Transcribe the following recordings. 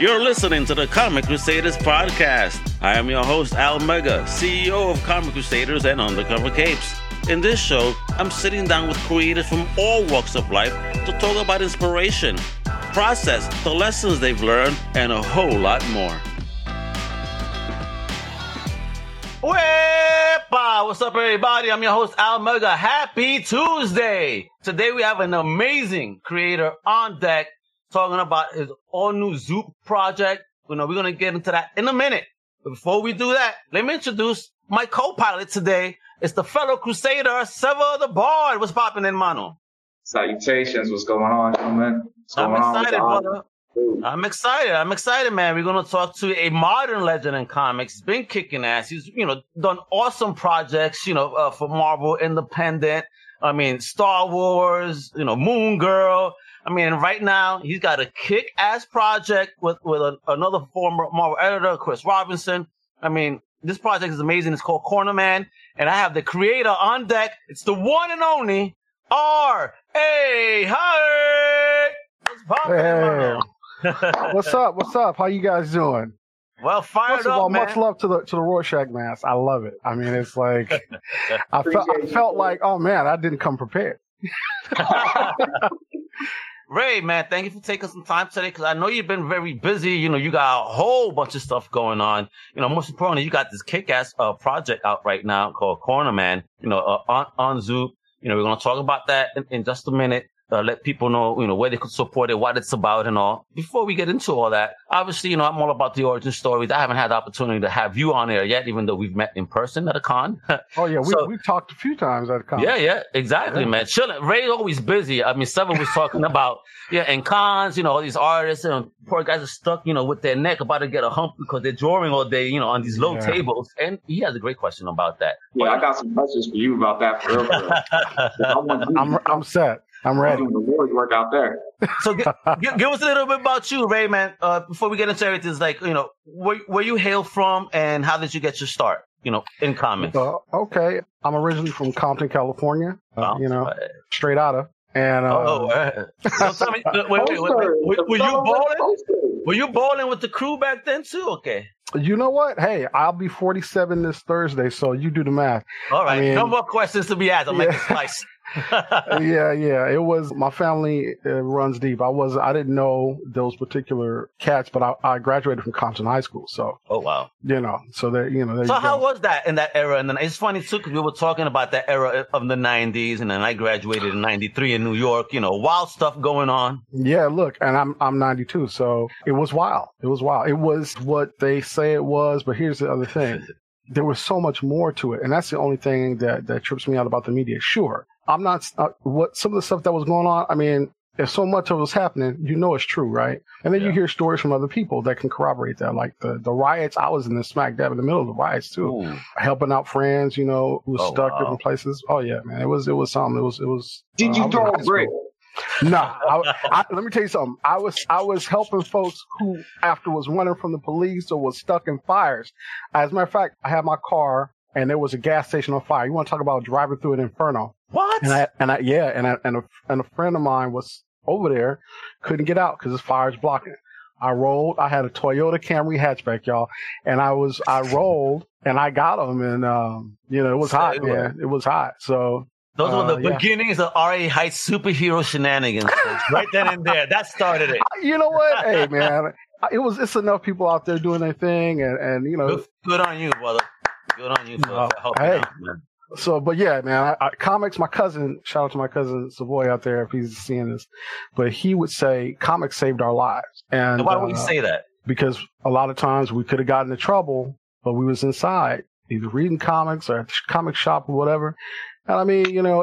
You're listening to the Comic Crusaders podcast. I am your host, Al Mega, CEO of Comic Crusaders and Undercover Capes. In this show, I'm sitting down with creators from all walks of life to talk about inspiration, process, the lessons they've learned, and a whole lot more. Wepa! What's up, everybody? I'm your host, Al Mega. Happy Tuesday! Today we have an amazing creator on deck talking about his all new Zoop project. You know, we're gonna get into that in a minute. But before we do that, let me introduce my co-pilot today. It's the fellow crusader, Sever the Bard. What's popping in, mano? Salutations. What's going on, gentlemen? What's I'm going on with excited, brother. I'm excited. I'm excited, man. We're gonna talk to a modern legend in comics. He's been kicking ass. He's, you know, done awesome projects, you know, uh, for Marvel, Independent. I mean, Star Wars, you know, Moon Girl. I mean, right now he's got a kick-ass project with with a, another former Marvel editor, Chris Robinson. I mean, this project is amazing. It's called Corner Man, and I have the creator on deck. It's the one and only R. A. Height. What's Hey. What's up? What's up? How you guys doing? Well, fired First of up, all, man. much love to the to the Rorschach mask. I love it. I mean, it's like I felt I felt like, oh man, I didn't come prepared. Ray, man, thank you for taking some time today because I know you've been very busy. You know, you got a whole bunch of stuff going on. You know, most importantly, you got this kick-ass uh, project out right now called Corner Man. You know, uh, on on Zoop. You know, we're gonna talk about that in, in just a minute. Uh, let people know, you know, where they could support it, what it's about, and all. Before we get into all that, obviously, you know, I'm all about the origin stories. I haven't had the opportunity to have you on there yet, even though we've met in person at a con. Oh yeah, we So- we talked a few times at a con. Yeah, yeah, exactly, Yeah. man. Chilling. Ray's always busy. I mean, Seven was talking about, yeah, and cons, you know, all these artists and poor guys are stuck, you know, with their neck about to get a hump because they're drawing all day, you know, on these low Yeah. tables. And he has a great question about that. Yeah, I got some questions for you about that for real. For real. I want you I'm I'm set. I'm ready. doing the Lord's work out there. so gi- gi- give us a little bit about you, Ray, man. Uh, before we get into everything, it's like, you know, where, where you hail from and how did you get your start, you know, in comics? Uh, okay, I'm originally from Compton, California. Uh, Oh, you know, straight out of. And uh, oh, uh, so tell me, wait, wait, wait, wait, were, were you bowling? Were you bowling with the crew back then too? Okay. you know what? Hey, I'll be 47 this Thursday, so you do the math. All right. mean- no more questions to be asked. I'll make a Yeah. slice. yeah, yeah. It was my family uh, runs deep. I was I didn't know those particular cats, but I, I graduated from Compton High School, so oh wow. you know, so that you know. So you how was that in that era? And then it's funny too because we were talking about that era of the '90s, and then I graduated in '93 in New York. You know, wild stuff going on. Yeah, look, and I'm I'm 92, so it was wild. It was wild. It was what they say it was, but here's the other thing. There was so much more to it, and that's the only thing that that trips me out about the media. Sure, I'm not uh, what some of the stuff that was going on. I mean, if so much of it was happening, you know it's true, right? And then you hear stories from other people that can corroborate that, like the the riots. I was in the smack dab in the middle of the riots too, Ooh. helping out friends, you know, who was Oh, stuck wow. different places. Oh yeah, man, it was it was something. It was it was. Did uh, you throw a brick? Nah, I, I, let me tell you something. I was I was helping folks who after was running from the police or was stuck in fires. As a matter of fact, I had my car and there was a gas station on fire. You want to talk about driving through an inferno? What? And I and I yeah, and I, and a and a friend of mine was over there, couldn't get out because his fire's blocking. I rolled. I had a Toyota Camry hatchback, y'all, and I was I rolled and I got him, and um, you know it was hot, man. It was hot. So Those were uh, the yeah. beginnings of RA Height's superhero shenanigans. right then and there. That started it. you know what? hey, man, it was it's enough people out there doing their thing, and and you know Good, good on you, brother. Good on you for, for helping hey. out, man. So, but yeah, man, I, I, comics. My cousin, shout out to my cousin Savoy out there if he's seeing this, but he would say comics saved our lives, and And why would you uh, say that? because a lot of times we could have gotten in trouble, but we was inside either reading comics or at the comic shop or whatever. And I mean, you know,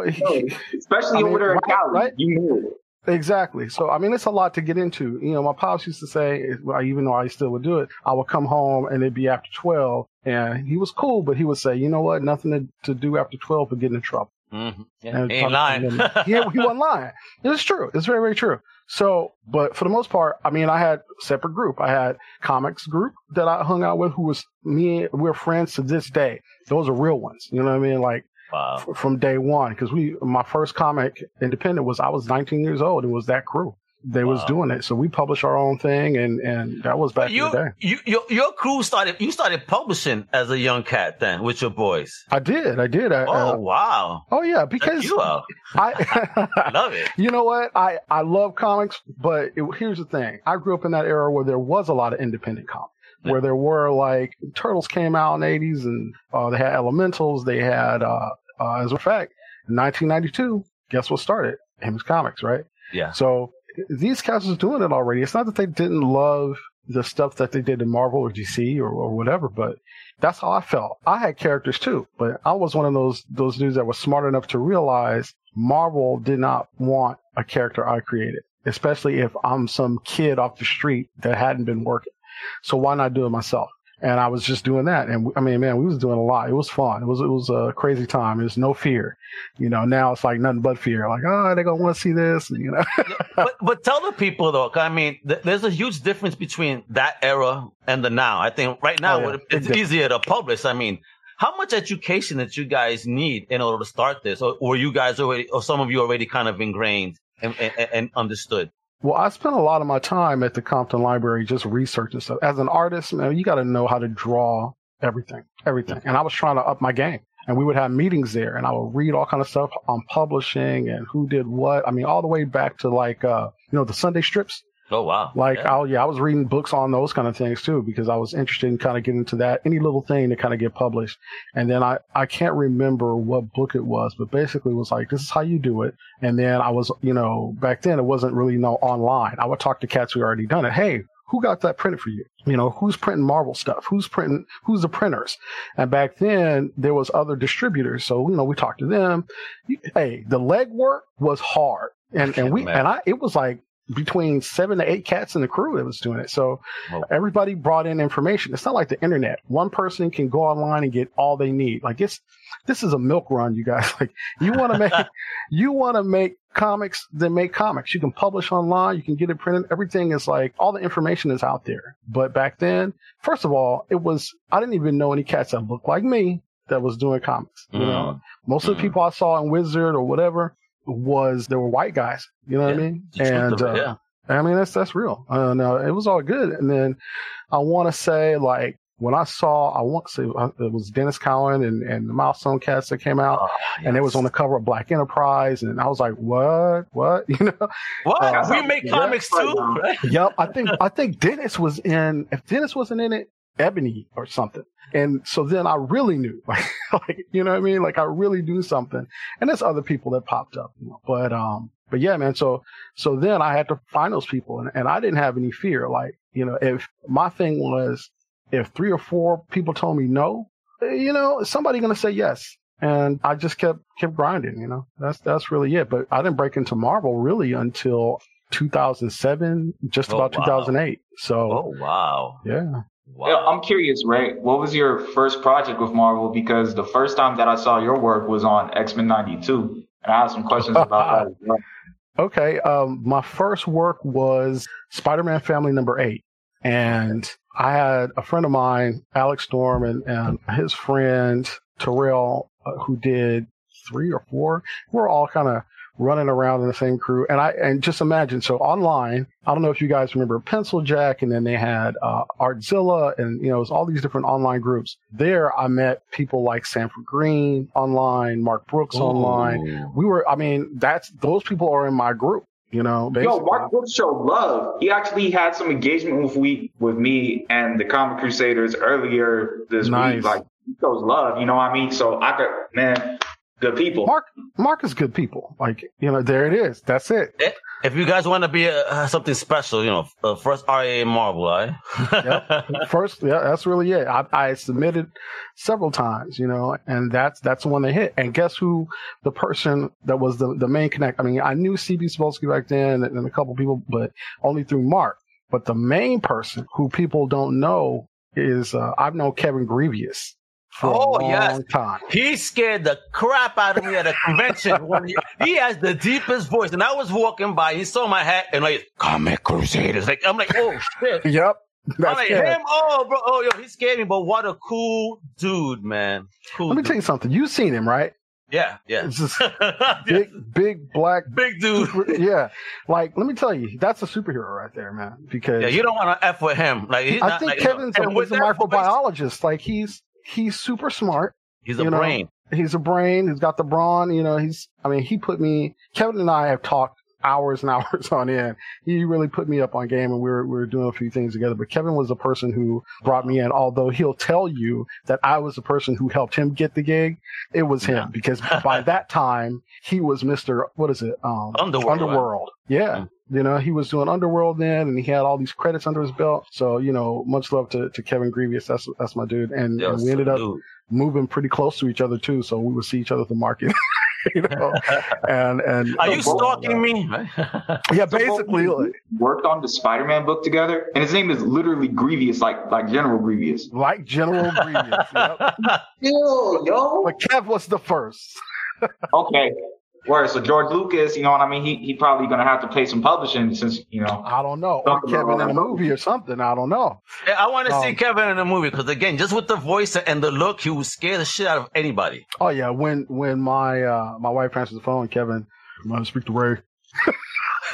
Especially I mean, over there in right, Cali. right? You knew it. Exactly. So I mean, it's a lot to get into. You know, my pops used to say, even though I still would do it, I would come home and it'd be after twelve, and he was cool, but he would say, you know what, nothing to, to do after twelve but get in trouble. Mm-hmm. Yeah, And he ain't lying. he, he wasn't lying. It's true. It's very, very true. So, but for the most part, I mean, I had separate group. I had comics group that I hung out with, who was me. We're friends to this day. Those are real ones. You know what I mean? Like wow. f- from day one, because we, my first comic independent was I was 19 years old. It was that crew. they was doing it. So we published our own thing, and and that was back you, in the day. you, your, your crew started. You started publishing as a young cat then with your boys. I did, I did. I, Oh uh, wow! oh yeah, Check because you out. I. I love it. You know what? I, I love comics, but it, here's the thing. I grew up in that era where there was a lot of independent comics, where there were like Turtles came out in the 80s and uh, they had Elementals. They had, uh, uh, as a fact, in 1992, guess what started? Image Comics, right? Yeah. So these cats was doing it already. It's not that they didn't love the stuff that they did in Marvel or DC or, or whatever, but that's how I felt. I had characters too, but I was one of those those dudes that was smart enough to realize Marvel did not want a character I created, especially if I'm some kid off the street that hadn't been working. So why not do it myself? And I was just doing that. And I mean, man, we was doing a lot. It was fun. It was, it was a crazy time. There's no fear. You know, now it's like nothing but fear. Like, oh, they're going to want to see this. And, you know, but but tell the people though. I mean, th- there's a huge difference between that era and the now. I think right now Oh, yeah. it's Big easier to publish. I mean, how much education that you guys need in order to start this, or were you guys already, or some of you already kind of ingrained and, and, and understood? Well, I spent a lot of my time at the Compton Library just researching stuff. As an artist, man, you got to know how to draw everything, everything. And I was trying to up my game. And we would have meetings there, and I would read all kind of stuff on publishing and who did what. I mean, all the way back to like, uh, you know, the Sunday strips. Oh wow! Like, Yeah. I, yeah, I was reading books on those kind of things too because I was interested in kind of getting into that, any little thing to kind of get published. And then I, I can't remember what book it was, but basically it was like, this is how you do it. And then I was, you know, back then it wasn't really no online. I would talk to cats who already done it. Hey, who got that printed for you? You know, who's printing Marvel stuff? Who's printing, who's the printers? And back then there was other distributors. So, you know, we talked to them. Hey, the legwork was hard. And, and we, Man. and I, it was like, between seven to eight cats in the crew that was doing it. So everybody brought in information. It's not like the internet. One person can go online and get all they need. Like it's this is a milk run, you guys. Like you want to make you want to make comics, then make comics. You can publish online, you can get it printed. Everything is like all the information is out there. But back then, first of all, it was I didn't even know any cats that looked like me that was doing comics. You know, most of the Mm. people I saw in Wizard or whatever was there were white guys. You know what I mean? The And uh, yeah. I mean, that's that's real. Uh, no, it was all good. And then I want to say, like, when I saw, I want to say uh, it was Denys Cowan and, and the Milestone Cats that came out, Oh, and it was on the cover of Black Enterprise, and I was like, what, what, you know? What? uh, we make yeah. comics too. right? yep. I think I think Dennis was in. If Dennis wasn't in it, Ebony or something. And so then I really knew, like, like you know what I mean? Like I really do something. And there's other people that popped up, you know. But um, but yeah, man. So so then I had to find those people, and, and I didn't have any fear. Like you know, if my thing was, if three or four people told me no, eh, you know, somebody gonna say yes. And I just kept kept grinding, you know. That's that's really it. But I didn't break into Marvel really until 2007, just Oh, about wow. 2008. So Oh wow! yeah. Wow. I'm curious, Ray. What was your first project with Marvel? Because the first time that I saw your work was on X Men '92, and I have some questions about that. As well. Okay. Um, my first work was Spider-Man Family Number Eight, and I had a friend of mine, Alex Storm, and, and his friend Terrell, uh, who did three or four. We're all kind of running around in the same crew, and I and just imagine. So online, I don't know if you guys remember Pencil Jack, and then they had uh, Artzilla, and you know, it was all these different online groups. There, I met people like Sanford Greene online, Mark Brooks online we were i mean that's those people are in my group you know Yo. Mark Brooks showed love. He actually had some engagement with we with me and the Comic Crusaders earlier this Nice. week. Like he shows love, you know what I mean? So I could man, good people. mark mark is good people. Like you know there it is. That's it. If you guys want to be uh, something special, you know, uh, first RA in Marvel, right? first yeah that's really it. I, I submitted several times you know and that's that's the one they hit. And guess who the person that was the, the main connect i mean i knew cb Cebulski back then and, and a couple people but only through mark. But the main person who people don't know is uh, i've known kevin Grevioux for Oh, a long yes. time He scared the crap out of me at a convention. he, he has the deepest voice, and I was walking by. He saw my hat and like Comic Crusaders. Like I'm like, oh shit. yep I'm that's like him. Oh, bro. Oh, yo, he scared me. But what a cool dude, man. Cool. Let me dude. tell you something. You've seen him, right? Yeah, yeah. It's just big, big black, big dude. yeah, like let me tell you, that's a superhero right there, man. Because yeah, you don't want to f with him. Like he's I not, think like, Kevin's you know, with a that voice, microbiologist. Like he's he's super smart. He's a know, brain. He's a brain. He's got the brawn. You know, he's. I mean, he put me. Kevin and I have talked hours and hours on end. He really put me up on game, and we were we were doing a few things together. But Kevin was the person who brought me in. Although he'll tell you that I was the person who helped him get the gig, it was him Yeah. because by that time he was Mister. What is it? Um, Underworld. Underworld. Yeah. You know, he was doing Underworld then, and he had all these credits under his belt. So, you know, much love to, to Kevin Grevioux. That's that's my dude. And, Yo, and we ended up salute. moving pretty close to each other too, so we would see each other at the market. you know, and and Are you So, stalking me? yeah, So basically, of you worked on the Spider-Man book together, and his name is literally Grievous, like like General Grievous. like General Grievous. Yep. Yo, yo. But Kev was the first. Okay. Word. So George Lucas, you know what I mean? He he probably gonna have to pay some publishing since you know. I don't know, or Kevin in a movie or something. I don't know. Yeah, I want to see Um, Kevin in the movie because again, just with the voice and the look, he would scare the shit out of anybody. Oh yeah, when when my uh my wife answers the phone, Kevin, you want to speak to Ray?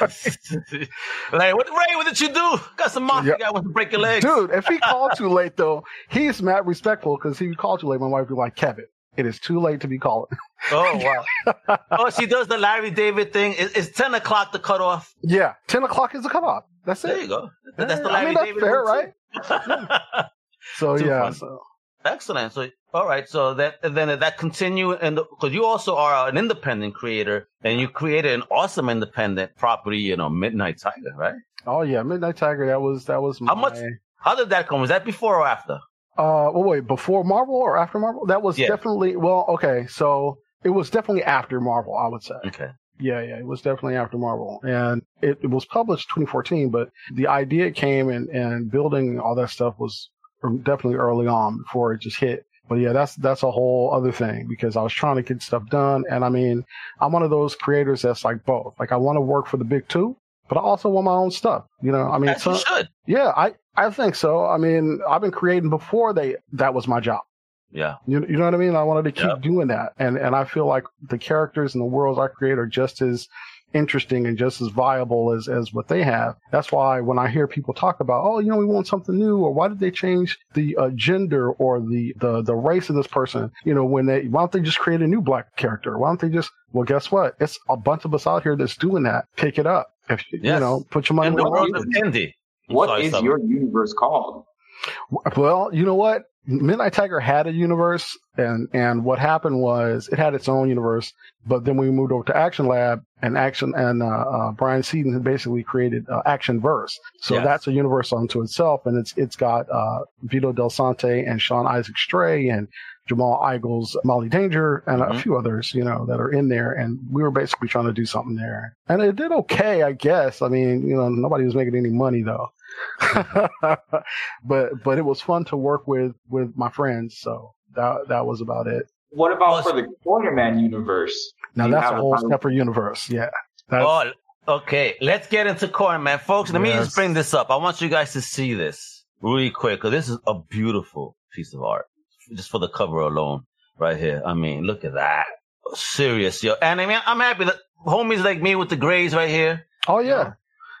like, what, Ray? What did you do? Got some mafia guy wants to break your legs. Dude, if he called too late though, he's mad respectful because he called too late. My wife would be like, Kevin, it is too late to be calling. Oh wow. oh, she does the Larry David thing. It, it's ten o'clock the cut off. yeah, ten o'clock is the cutoff. That's There it. you go. That's the I Larry mean, that's David fair, right? So Too yeah, so Excellent. So, all right. So that then that continue, and because you also are an independent creator, and you created an awesome independent property, you know, Midnight Tiger, right? oh yeah, Midnight Tiger. That was that was How my, much- How did that come? Was that before or after? Uh, well, wait, before Marvel or after Marvel? That was Yeah. definitely well. Okay, so it was definitely after Marvel, I would say. Okay. Yeah, yeah, it was definitely after Marvel, and it, it was published 2014. But the idea came and and building all that stuff was definitely early on before it just hit. But yeah, that's that's a whole other thing because I was trying to get stuff done, and I mean, I'm one of those creators that's like both. Like I want to work for the big two, but I also want my own stuff. You know, I mean, so, yeah, I I think so. I mean, I've been creating before they that was my job. Yeah. You, you know what I mean? I wanted to keep Yep. doing that, and and I feel like the characters and the worlds I create are just as interesting and just as viable as as what they have. That's why when I hear people talk about, oh, you know, we want something new, or why did they change the uh, gender or the the the race of this person? You know, when they why don't they just create a new black character? Why don't they just well, guess what? It's a bunch of us out here that's doing that. Pick it up. If you know, put your money In the world of indie. I'm What sorry, is Summer. your universe called? Well, you know what? Midnight Tiger had a universe, and and what happened was it had its own universe. But then we moved over to Action Lab, and Action and uh, uh, Bryan Seaton had basically created uh, Action Verse. So Yes. that's a universe unto itself, and it's it's got uh, Vito Delsante and Sean Isaac Stray and Jamal Igle's, Molly Danger, and a Mhm. few others, you know, that are in there. And we were basically trying to do something there, and it did okay, I guess. I mean, you know, nobody was making any money though. but but it was fun to work with with my friends. So that that was about it. What about for the Corner Man universe? Now Do that's a a whole separate universe. Yeah. That's, Oh, okay. Let's get into corn, man. Folks, let me just bring this up. I want you guys to see this really quick because this is a beautiful piece of art just for the cover alone right here. I mean, look at that. Serious, yo. And I mean, I'm happy that homies like me with the grays right here. oh yeah.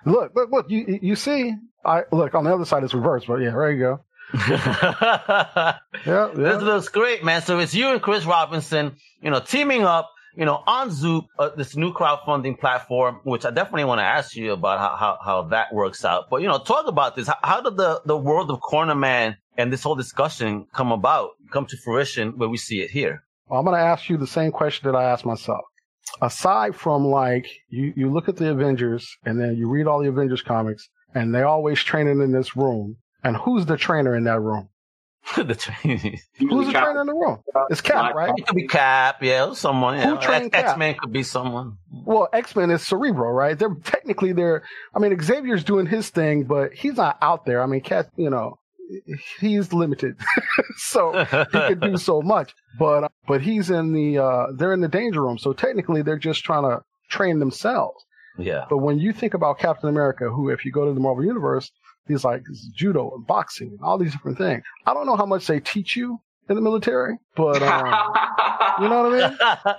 Look look look. You you see. I look on the other side. It's reversed, but yeah, there you go. Yeah, yeah. This looks great, man. So it's you and Chris Robinson, you know, teaming up, you know, on Zoop, uh, this new crowdfunding platform, which I definitely want to ask you about how, how, how that works out. But, you know, talk about this. How, how did the, the world of Corner Man and this whole discussion come about, come to fruition where we see it here? Well, I'm going to ask you the same question that I asked myself. Aside from like you, you look at the Avengers and then you read all the Avengers comics and they always training in this room. And who's the trainer in that room? the train. Who's the trainer in the room? It's Cap, right? It could be Cap, yeah, someone. Who Yeah. trained Cap? X Men could be someone. Well, X Men is Cerebro, right? They're technically they're. I mean, Xavier's doing his thing, but he's not out there. I mean, Cat, you know, he's limited, so he can do so much. But but he's in the uh they're in the danger room, so technically they're just trying to train themselves. yeah. But when you think about Captain America, who, if you go to the Marvel Universe, he's like judo and boxing and all these different things. I don't know how much they teach you in the military, but um, you know what I mean.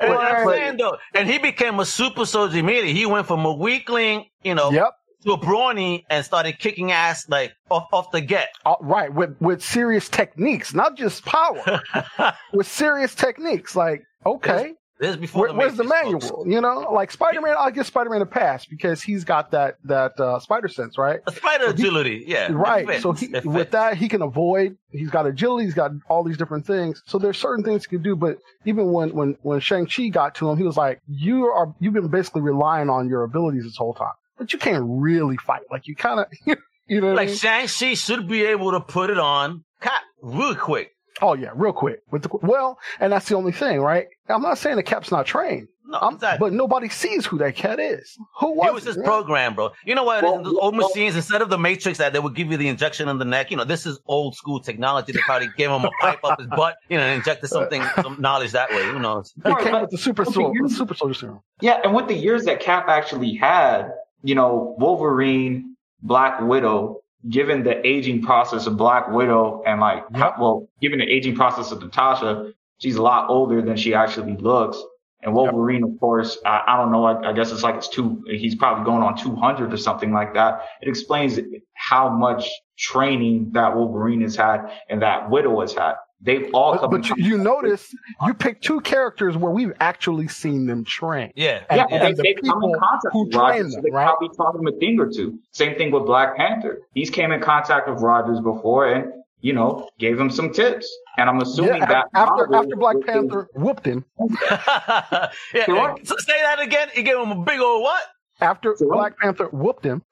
and, But- I'm saying, though, and he became a super soldier immediately. He went from a weakling, you know, Yep. To a brawny and started kicking ass like off, off the get. Uh, right, with with serious techniques, not just power, with serious techniques. Like, okay, this is before where, the where's the manual? You know, like Spider Man, I'll give Spider Man a pass because he's got that that uh, spider sense, right? A spider So he- agility, yeah. Right. So he, with that, he can avoid. He's got agility. He's got all these different things. So there's certain things he can do. But even when when when Shang Chi got to him, he was like, "You are you've been basically relying on your abilities this whole time, but you can't really fight. Like you kind of, you know, what I like mean? Shang Chi should be able to put it on Cap real quick. Oh yeah, real quick with the well, and that's the only thing, right? I'm not saying the Cap's not trained, No, I'm- exactly. but nobody sees who that cat is. Who was It was it, his program, bro. You know what? Well. Those old well- machines, instead of the Matrix that they would give you the injection in the neck, you know, this is old school technology. They probably gave him a pipe up his butt, you know, and injected something, some knowledge that way. Who knows? It came but- with the super okay, soldier, the super soldier serum. Yeah, and with the years that Cap actually had, you know, Wolverine, Black Widow, given the aging process of Black Widow and like, Yep. well, given the aging process of Natasha, she's a lot older than she actually looks. And Wolverine, of course, I, I don't know. I, I guess it's like it's two. He's probably going on 200 or something like that. It explains how much training that Wolverine has had and that Widow has had. They've all But, come. but you, you notice you pick two characters where we've actually seen them train. Yeah. And- yeah, and they, the they come in people contact who with Rogers, train so them, they right? probably taught him a thing or two. Same thing with Black Panther. He's came in contact with Rogers before and, you know, gave him some tips. And I'm assuming Yeah, that after Marvel after Black was- Panther whooped him, yeah. Sure. So say that again. He gave him a big old what? after Sure. Black Panther whooped him,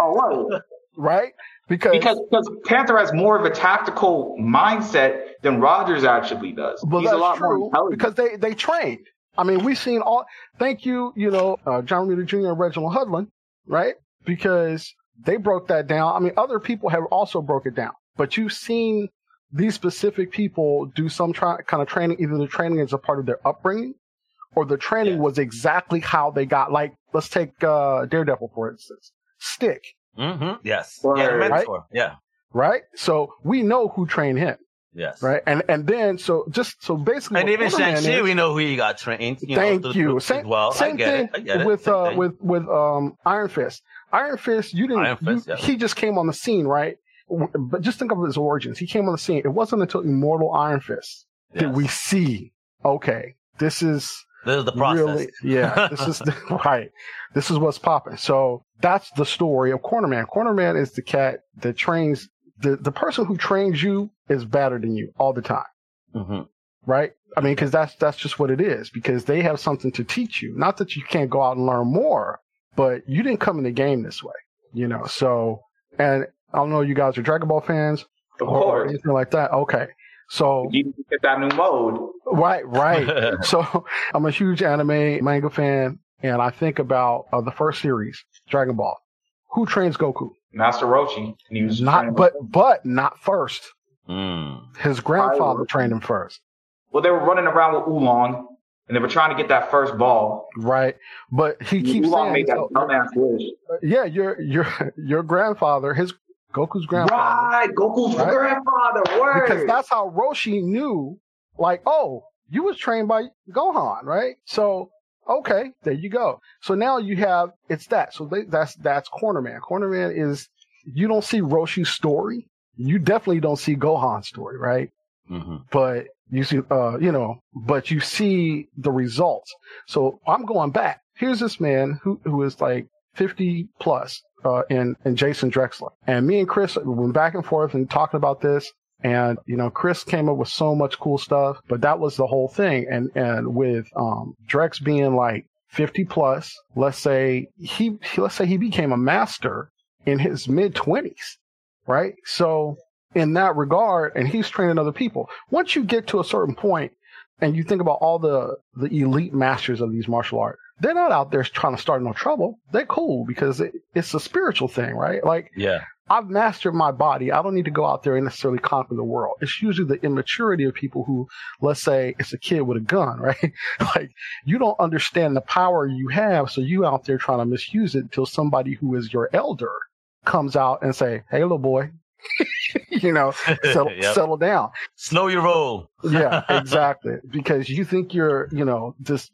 Oh, what? right? Because, Because because Panther has more of a tactical mindset than Rogers actually does. well, He's a lot more intelligent. because they they trained. I mean, we've seen all. Thank you, you know, uh, John Romita Jr. and Reginald Hudlin, right? Because they broke that down. I mean, other people have also broke it down, but you've seen these specific people do some tra- kind of training. Either the training is a part of their upbringing, or the training Yeah. was exactly how they got. Like, let's take uh, Daredevil for instance. Stick, Mm-hmm. Yes. Right. Yeah, the Right? Yeah. right? So we know who trained him, Yes. right? And and then so just so basically, And even Shang-Chi, we know who he got trained. You Thank know, through- you. through- Same, as well. same I get thing it. I get it. with Same uh thing. with with um Iron Fist. Iron Fist, you didn't. Iron Fist, you- yeah. He just came on the scene, right? But just think of his origins. He came on the scene. It wasn't until Immortal Iron Fist Yes. did we see. Okay, this is This is the process. really yeah. This is right. This is what's popping. So that's the story of Cornerman. Cornerman is the cat that trains the the person who trains you is better than you all the time hmm right? I mean, because that's that's just what it is. Because they have something to teach you. Not that you can't go out and learn more, but you didn't come in the game this way, you know. So, and I don't know, you guys are Dragon Ball fans of or, anything like that. Okay, so You get that new mode. right, right. so I'm a huge anime manga fan, and I think about uh, the first series, Dragon Ball. Who trains Goku? Master Roshi. And he was Not, training- but but not first. Mm. His grandfather Right. trained him first. well, they were running around with Oolong, and they were trying to get that first ball. Right, but he keeps Oolong saying, made that so- dumbass wish. yeah, your your your grandfather, his Goku's grandfather, Right, Goku's Right? grandfather. Word. because that's how Roshi knew. Like, oh, you was trained by Gohan, right? So, okay, there you go. So now you have it's that. So they, that's that's Cornerman. Cornerman is you don't see Roshi's story. You definitely don't see Gohan's story, right? hmm But you see, uh, you know, but you see the results. So I'm going back. Here's this man who who is like 50 plus, uh, in in Jason Drexler, and me and Chris went back and forth and talking about this. And you know, Chris came up with so much cool stuff, but that was the whole thing. And and with um, Drex being like 50 plus, let's say he, let's say he became a master in his mid 20s, right? So in that regard, and he's training other people. Once you get to a certain point, and you think about all the the elite masters of these martial arts, they're not out there trying to start no trouble. They're cool because it, it's a spiritual thing, right? Like Yeah. I've mastered my body. I don't need to go out there and necessarily conquer the world. It's usually the immaturity of people who, let's say, it's a kid with a gun, right? like you don't understand the power you have, so you out there trying to misuse it until somebody who is your elder comes out and say, "Hey, little boy." you know, settle, Yep. settle down. Slow your roll. Yeah, exactly. Because you think you're, you know, this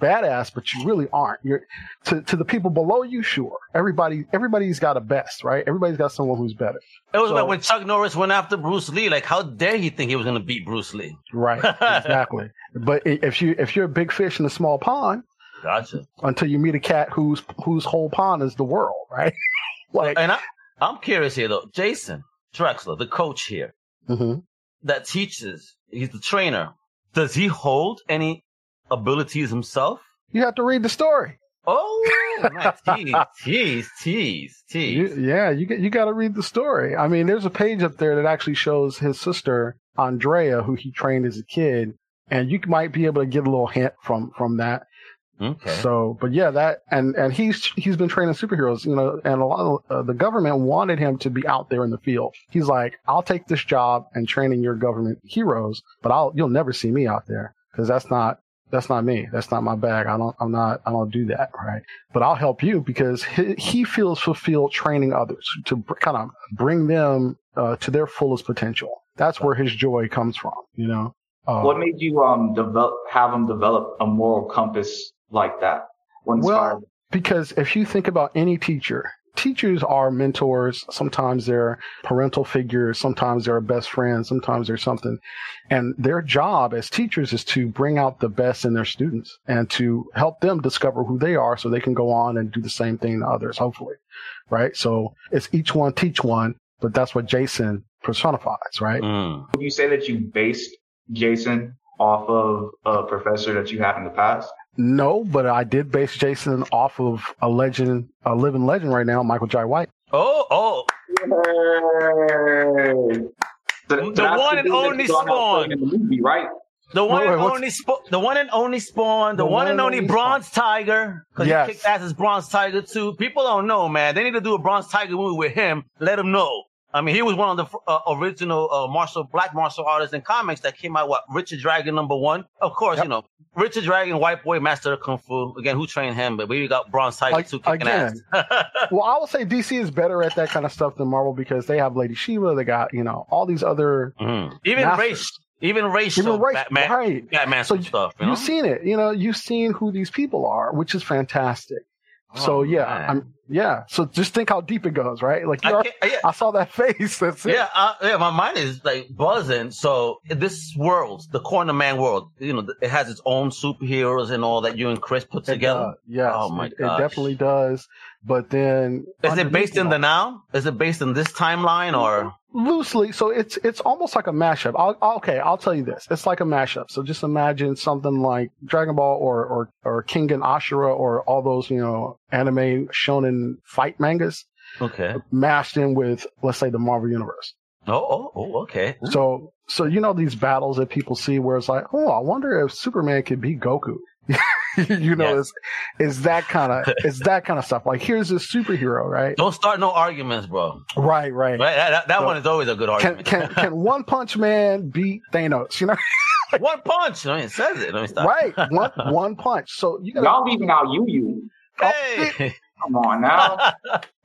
badass, but you really aren't. You're to to the people below you. Sure, everybody everybody's got a best, right? Everybody's got someone who's better, It was So- like when Chuck Norris went after Bruce Lee. Like, how dare he think he was going to beat Bruce Lee? right? exactly. But if you if you're a big fish in a small pond, Gotcha. until you meet a cat whose whose whole pond is the world, right? like, And I, I'm curious here though. Jason Drexler, the coach here mhm. that teaches, he's the trainer. Does he hold any abilities himself? you have to read the story. Oh, nice. tease, tease, tease, tease. You, yeah, you get you got to read the story. I mean, there's a page up there that actually shows his sister Andrea, who he trained as a kid, and you might be able to get a little hint from from that. Okay. So, but yeah, that and and he's he's been training superheroes, you know, and a lot of uh, the government wanted him to be out there in the field. He's like, I'll take this job and training your government heroes, but I'll you'll never see me out there because that's not that's not me. That's not my bag. I don't I'm not I don't do that, right? But I'll help you because he, he feels fulfilled training others to br- kind of bring them uh, to their fullest potential. That's where his joy comes from, you know. Uh, What made you um develop have him develop a moral compass like that? Well, because if you think about any teacher, teachers are mentors. Sometimes they're parental figures. Sometimes they're best friends. Sometimes they're something. And their job as teachers is to bring out the best in their students and to help them discover who they are so they can go on and do the same thing to others, hopefully. Right. So it's each one teach one, but that's what Jason personifies, right? Mm. Would you say that you based Jason off of a professor that you had in the past? No, but I did base Jason off of a legend, a living legend right now, Michael Jai White. Oh, oh, The, The one and only Spawn. in the movie, right? the one wait, and only Sp- the one and only Spawn, the, one, and only Bronze Tiger. Because Yes. he kicked ass as Bronze Tiger too. People don't know, man. They need to do a Bronze Tiger movie with him. Let them know. I mean, he was one of the uh, original uh, martial black martial artists in comics that came out. What Richard Dragon number one? Of course, Yep. you know Richard Dragon, White Boy, Master of Kung Fu. Again, who trained him? But we got Bronze Tiger too, kicking again, ass. Well, I will say DC is better at that kind of stuff than Marvel because they have Lady Shiva, they got you know all these other Mhm. Even Masters. race, even racial even race, Batman, right? Batman So stuff. You know? You've seen it, you know, you've seen who these people are, which is fantastic. so Oh, yeah, man. I'm yeah. So just think how deep it goes, right? Like I yeah, I saw that face. That's it. Yeah, uh, yeah, my mind is like buzzing. So this world, the Corner Man world, you know, it has its own superheroes and all that you and Chris put together. Yes, Oh, my it, it definitely does. But then Is it based in the now? Is it based in this timeline or? Loosely so it's it's almost like a mashup. I'll, okay i'll tell you this. It's like a mashup. So just imagine something like dragon ball or or or Kengan Ashura or all those you know anime shonen fight mangas Okay. mashed in with let's say the marvel universe. Oh, oh, oh okay. so so you know these battles that people see where it's like oh i wonder if superman could beat goku you know Yes. it's, it's that kind of it's that kind of stuff like here's this superhero right Don't start no arguments, bro. right right Right? That, that, that So- one is always a good argument. can can one punch man beat thanos you know one punch. I mean, it says it. Let me stop. right one one punch so you gotta Y'all leaving out you you. Hey. Come on now.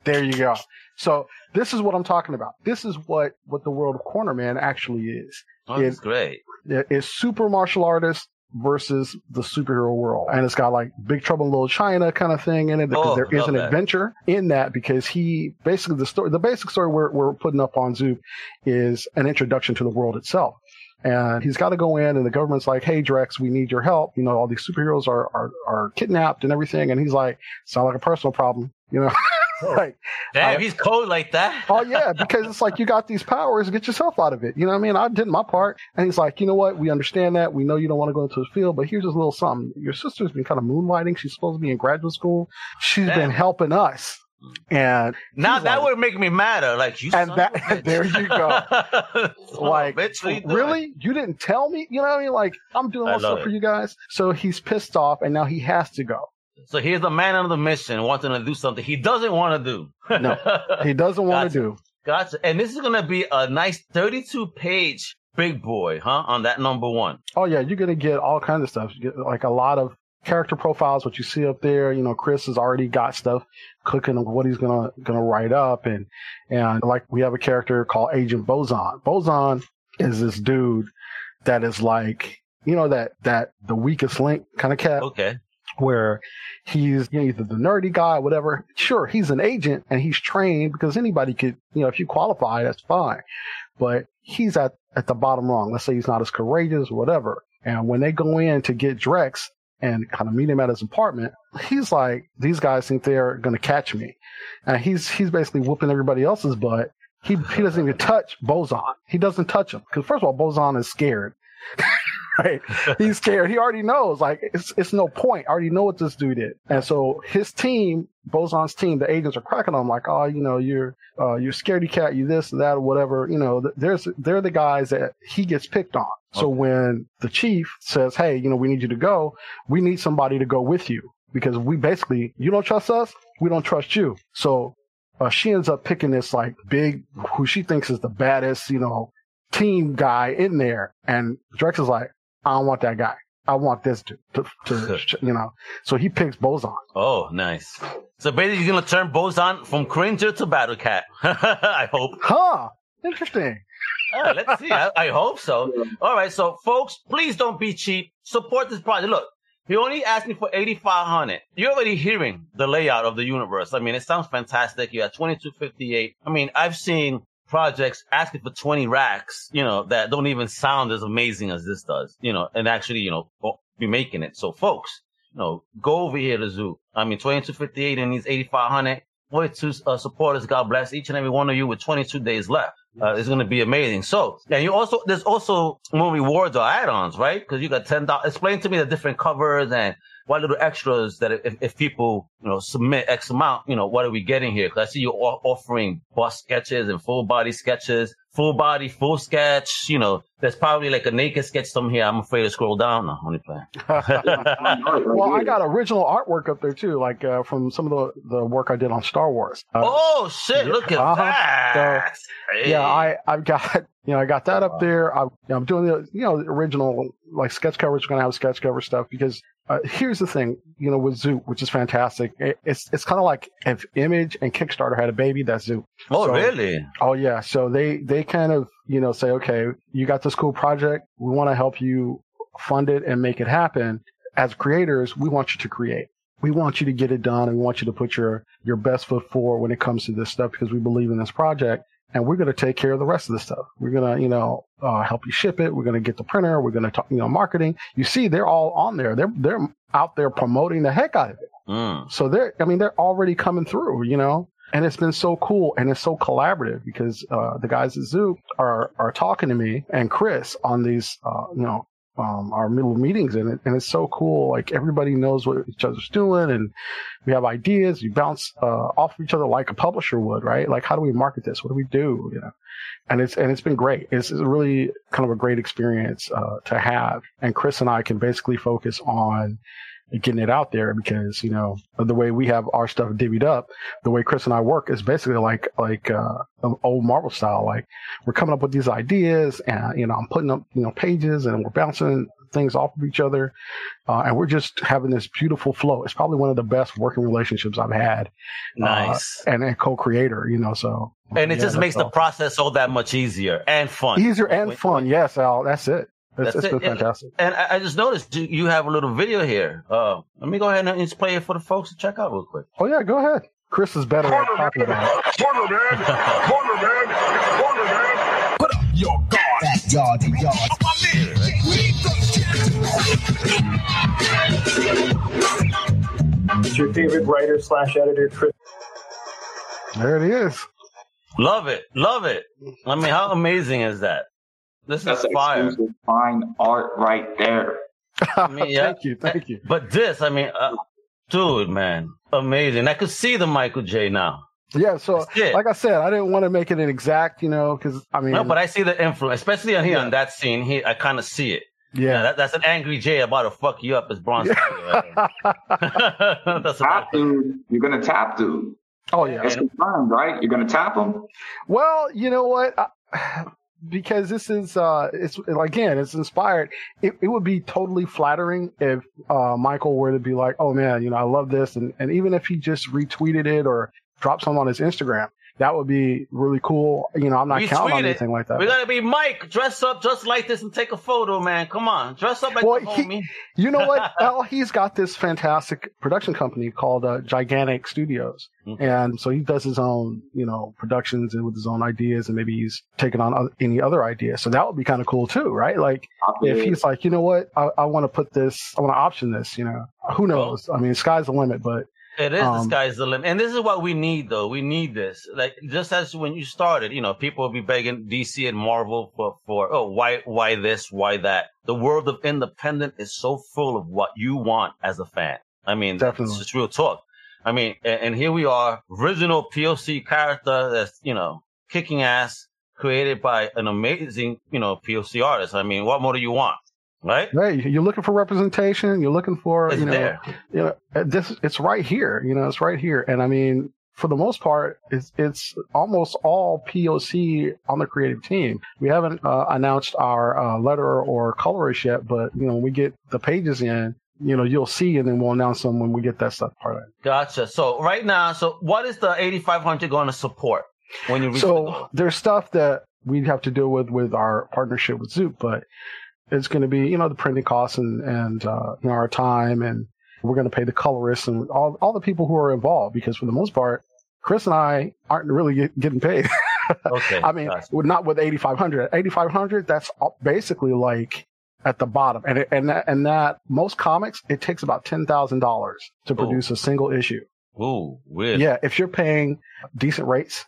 there you go so this is what i'm talking about this is what what the world of corner man actually is oh, that's great. It- it's super martial artists versus the superhero world. And it's got like big trouble in little china kind of thing in it because Oh, there is an that. adventure in that because he basically the story the basic story we're, we're putting up on zoop is an introduction to the world itself. And he's got to go in and the government's like hey drex we need your help. You know all these superheroes are are, are kidnapped and everything and he's like sound like a personal problem you know like Damn, I- he's cold like that. oh yeah because it's like you got these powers get yourself out of it. You know what i mean? I did my part. And he's like you know what? We understand that. We know you don't want to go into the field but here's this little something. Your sister's been kind of moonlighting. She's supposed to be in graduate school. She's Damn. been helping us. And Now that like- would make me madder. Like you, And that- of a bitch. there you go. Son of a like bitch, you really? You didn't tell me? You know what i mean? Like i'm doing all stuff it. for you guys. So he's pissed off and now he has to go So here's a man on the mission wanting to do something he doesn't want to do. No. he doesn't want to do gotcha. And this is gonna be a nice 32 page big boy, huh? On that number one. oh yeah you're gonna get all kinds of stuff you get like a lot of character profiles, what you see up there. You know, Chris has already got stuff cooking of what he's gonna gonna write up, and and like we have a character called Agent Boson. Boson is this dude that is like you know that that the weakest link kind of cat. Okay. Where he's you know, either the nerdy guy, or whatever. Sure, he's an agent and he's trained because anybody could, you know, if you qualify, that's fine. But he's at, at the bottom rung. Let's say he's not as courageous whatever. And when they go in to get Drex and kind of meet him at his apartment, he's like, these guys think they're going to catch me. And he's, he's basically whooping everybody else's butt. He, he doesn't even touch Boson. He doesn't touch him. Cause first of all, Boson is scared. right? He's scared. He already knows. Like it's it's no point. I already know what this dude did. And so his team, Boson's team, the agents are cracking on him like, oh, you know, you're uh, you're scaredy cat, you this, that, or whatever. You know, there's they're the guys that he gets picked on. So okay. when the chief says, hey, you know, we need you to go, we need somebody to go with you because we basically, you don't trust us, we don't trust you. So uh, she ends up picking this like big, who she thinks is the baddest, you know, team guy in there. And Drex is like, I don't want that guy. I want this to, to, to you know. So he picks Boson. Oh, nice. So basically, you're gonna turn Boson from Cringer to Battle Cat. I hope. Huh? Interesting. Uh, let's see. I, I, hope so. All right. So, folks, please don't be cheap. Support this project. Look, he only asked me for 8500 You're already hearing the layout of the universe. I mean, it sounds fantastic. You have 2258. I mean, I've seen projects asking for 20 racks, you know, that don't even sound as amazing as this does, you know, and actually, you know, be making it. So folks, you know, go over here to Zoop. I mean, 2258 and these 8500. 42 uh, supporters. God bless each and every one of you with 22 days left. Uh, it's going to be amazing. So, and you also, there's also more rewards or add-ons, right? Because you got $10. Explain to me the different covers and what little extras that if, if people, you know, submit X amount, you know, what are we getting here? Cause I see you're offering bust sketches and full body sketches, full body, full sketch, you know, there's probably like a naked sketch somewhere here. I'm afraid to scroll down now. Only playing. well, I got original artwork up there too, like uh, from some of the, the work I did on Star Wars. Uh, oh shit! Look at uh-huh. that. So, hey. Yeah, I I've got you know I got that up there. I, you know, I'm doing the you know the original like sketch covers. We're gonna have sketch cover stuff because uh, here's the thing, you know, with Zoop, which is fantastic. It, it's it's kind of like if Image and Kickstarter had a baby, that's Zoop. Oh, so, really? Oh, yeah. So they they kind of you know say, okay, you got this cool project, we want to help you fund it and make it happen. As creators, we want you to create. We want you to get it done, and we want you to put your your best foot forward when it comes to this stuff because we believe in this project and we're going to take care of the rest of the stuff. We're going to, you know, uh, help you ship it. We're going to get the printer. We're going to talk, you know, marketing. You see, they're all on there. They're they're out there promoting the heck out of it. Mm. So they're, I mean, they're already coming through, you know. And it's been so cool and it's so collaborative because uh, the guys at Zoop are are talking to me and Chris on these, uh, you know, um, our middle meetings in it, and it's so cool. Like everybody knows what each other's doing, and we have ideas. We bounce uh, off of each other like a publisher would, right? Like, how do we market this? What do we do? You know, and it's and it's been great. It's, it's really kind of a great experience uh, to have. And Chris and I can basically focus on getting it out there because you know the way we have our stuff divvied up the way chris and i work is basically like like uh old marvel style. Like we're coming up with these ideas and you know i'm putting up you know pages and we're bouncing things off of each other uh, and we're just having this beautiful flow. It's probably one of the best working relationships i've had uh, nice. uh, and a co-creator you know so. And it yeah, just makes the process all that much easier and fun. Easier and fun. Yes al that's it it's, it's been fantastic. And, and, I just noticed you, you have a little video here. Uh, let me go ahead and just play it for the folks to check out real quick. Oh yeah, go ahead. Chris is better at talking about it. Corner man, corner man, corner man. Put up your guard. Backyard to yard. What's your favorite writer slash editor, Chris? There it is. Love it, love it. I mean, how amazing is that? This That's is fire. Fine art right there. I mean, yeah. thank you, thank you. But this, I mean, uh, dude, man, amazing. I could see the Michael Jai now. Yeah, so like I said, I didn't want to make it an exact, you know, because I mean, no, but I see the influence, especially on here yeah. on that scene. He, I kind of see it. Yeah, yeah that, that's an angry Jay about to fuck you up as Bronze. Yeah. that's tap dude. You're gonna tap dude. Oh yeah, it's confirmed, right? You're gonna tap him. Well, you know what? I, because this is uh it's again it's inspired. It, it would be totally flattering if uh michael were to be like oh man you know i love this. And, and even if he just retweeted it or dropped something on his instagram that would be really cool. You know, I'm not counting on anything like that. We gotta be Mike, dress up just like this and take a photo, man. Come on, dress up like well, the homie. He, you know what? well, he's got this fantastic production company called uh, Jaigantic Studios, mm-hmm. and so he does his own, you know, productions and with his own ideas, and maybe he's taking on other, any other ideas. So that would be kind of cool too, right? Like if he's like, you know what, I, I want to put this, I want to option this. You know, who knows? I mean, sky's the limit, but it is um, the sky's the limit, and this is what we need, though. We need this, like just as when you started, you know, people will be begging DC and Marvel for for oh why why this why that. The world of independent is so full of what you want as a fan. I mean, definitely, it's just real talk. I mean, and, and here we are, original POC character that's you know kicking ass, created by an amazing you know POC artist. I mean, what more do you want? Right? Right. You're looking for representation. You're looking for it's you know, there. you know, this. It's right here. You know, it's right here. And I mean, for the most part, it's it's almost all POC on the creative team. We haven't uh, announced our uh, letter or colorist yet, but you know, when we get the pages in, you know, you'll see, and then we'll announce them when we get that stuff part of it. Gotcha. So right now, so what is the 8500 going to support when you reach so the there's stuff that we'd have to deal with with our partnership with Zoop, but it's going to be, you know, the printing costs and, and uh, you know, our time, and we're going to pay the colorists and all, all the people who are involved because for the most part, Chris and I aren't really get, getting paid. okay. I mean, not with 8,500. 8,500, that's basically like at the bottom. And, it, and, that, and that most comics, it takes about $10,000 to produce a single issue. Ooh, weird. Yeah. If you're paying decent rates,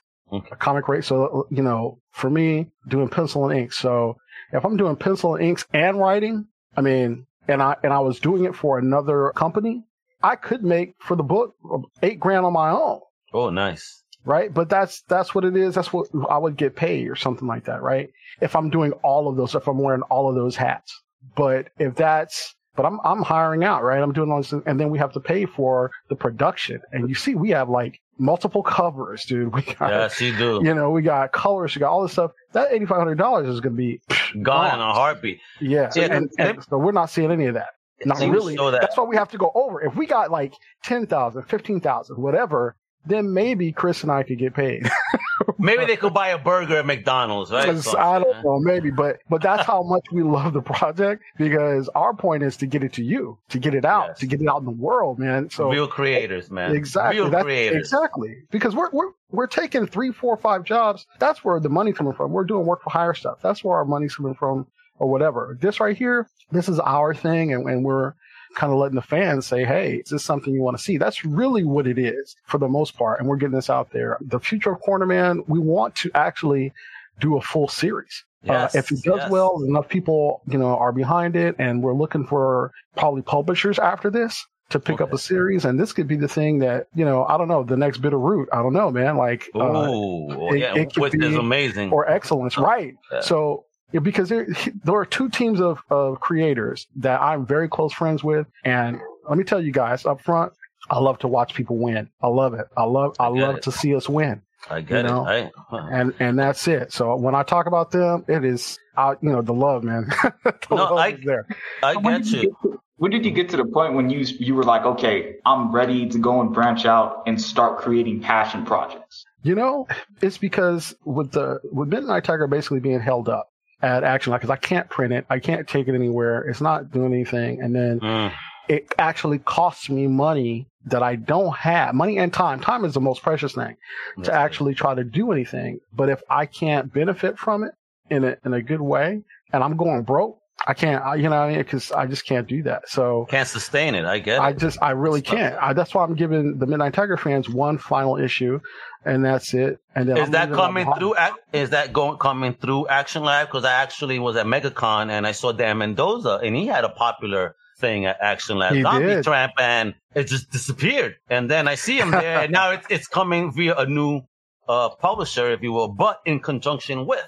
comic rate. So, you know, for me, doing pencil and ink. So if I'm doing pencil and inks and writing, I mean, and I and I was doing it for another company, I could make for the book eight grand on my own. Oh, nice. Right, but that's that's what it is. That's what I would get paid or something like that, right? If I'm doing all of those, if I'm wearing all of those hats. But if that's but I'm I'm hiring out, right? I'm doing all this, and then we have to pay for the production. And you see, we have like multiple covers, dude. We got, yes, you do. You know, we got colors, we got all this stuff. That eighty five hundred dollars is going to be gone, gone in a heartbeat. Yeah, yeah and, and, and, so we're not seeing any of that. Not really. That. That's why we have to go over. If we got like 10,000, 15,000, whatever, then maybe Chris and I could get paid. maybe they could buy a burger at McDonald's, right? I don't know, maybe, but but that's how much we love the project because our point is to get it to you, to get it out, yes. to get it out in the world, man. So real creators, man. Exactly. Real creators. Exactly. Because we're we're we're taking three, four, five jobs. That's where the money coming from. We're doing work for hire stuff. That's where our money's coming from or whatever. This right here, this is our thing, and, and we're kind of letting the fans say, hey, is this something you want to see? That's really what it is for the most part. And we're getting this out there. The future of Corner Man, we want to actually do a full series. Uh, yes, uh, if it does yes. well, enough people, you know, are behind it, and we're looking for probably publishers after this to pick okay. up a series, and this could be the thing that you know. I don't know the next bit of root. I don't know, man. Like, oh, uh, it, yeah, it could be amazing or excellence, right? Yeah. So because there, there are two teams of, of creators that I'm very close friends with. And let me tell you guys up front, I love to watch people win. I love it. I love, I, I love it. to see us win. I get you know? it. I, huh. And, and that's it. So when I talk about them, it is out, you know, the love, man. the no, love I, there. I so get you. To, when did you get to the point when you, you were like, okay, I'm ready to go and branch out and start creating passion projects? You know, it's because with the, with Midnight Tiger basically being held up, at Action Lab because I can't print it. I can't take it anywhere. It's not doing anything. And then mm. it actually costs me money that I don't have. Money and time. Time is the most precious thing to actually try to do anything. But if I can't benefit from it in a, in a good way and I'm going broke, I can't, I, you know, I mean, because I just can't do that. So can't sustain it. I get. I just, I really can't. I, that's why I'm giving the Midnight Tiger fans one final issue, and that's it. And then is I'm that coming through? Is that going coming through Action Lab? Because I actually was at MegaCon and I saw Dan Mendoza, and he had a popular thing at Action Lab, he Zombie did. Tramp, and it just disappeared. And then I see him there, and now it's it's coming via a new uh, publisher, if you will, but in conjunction with.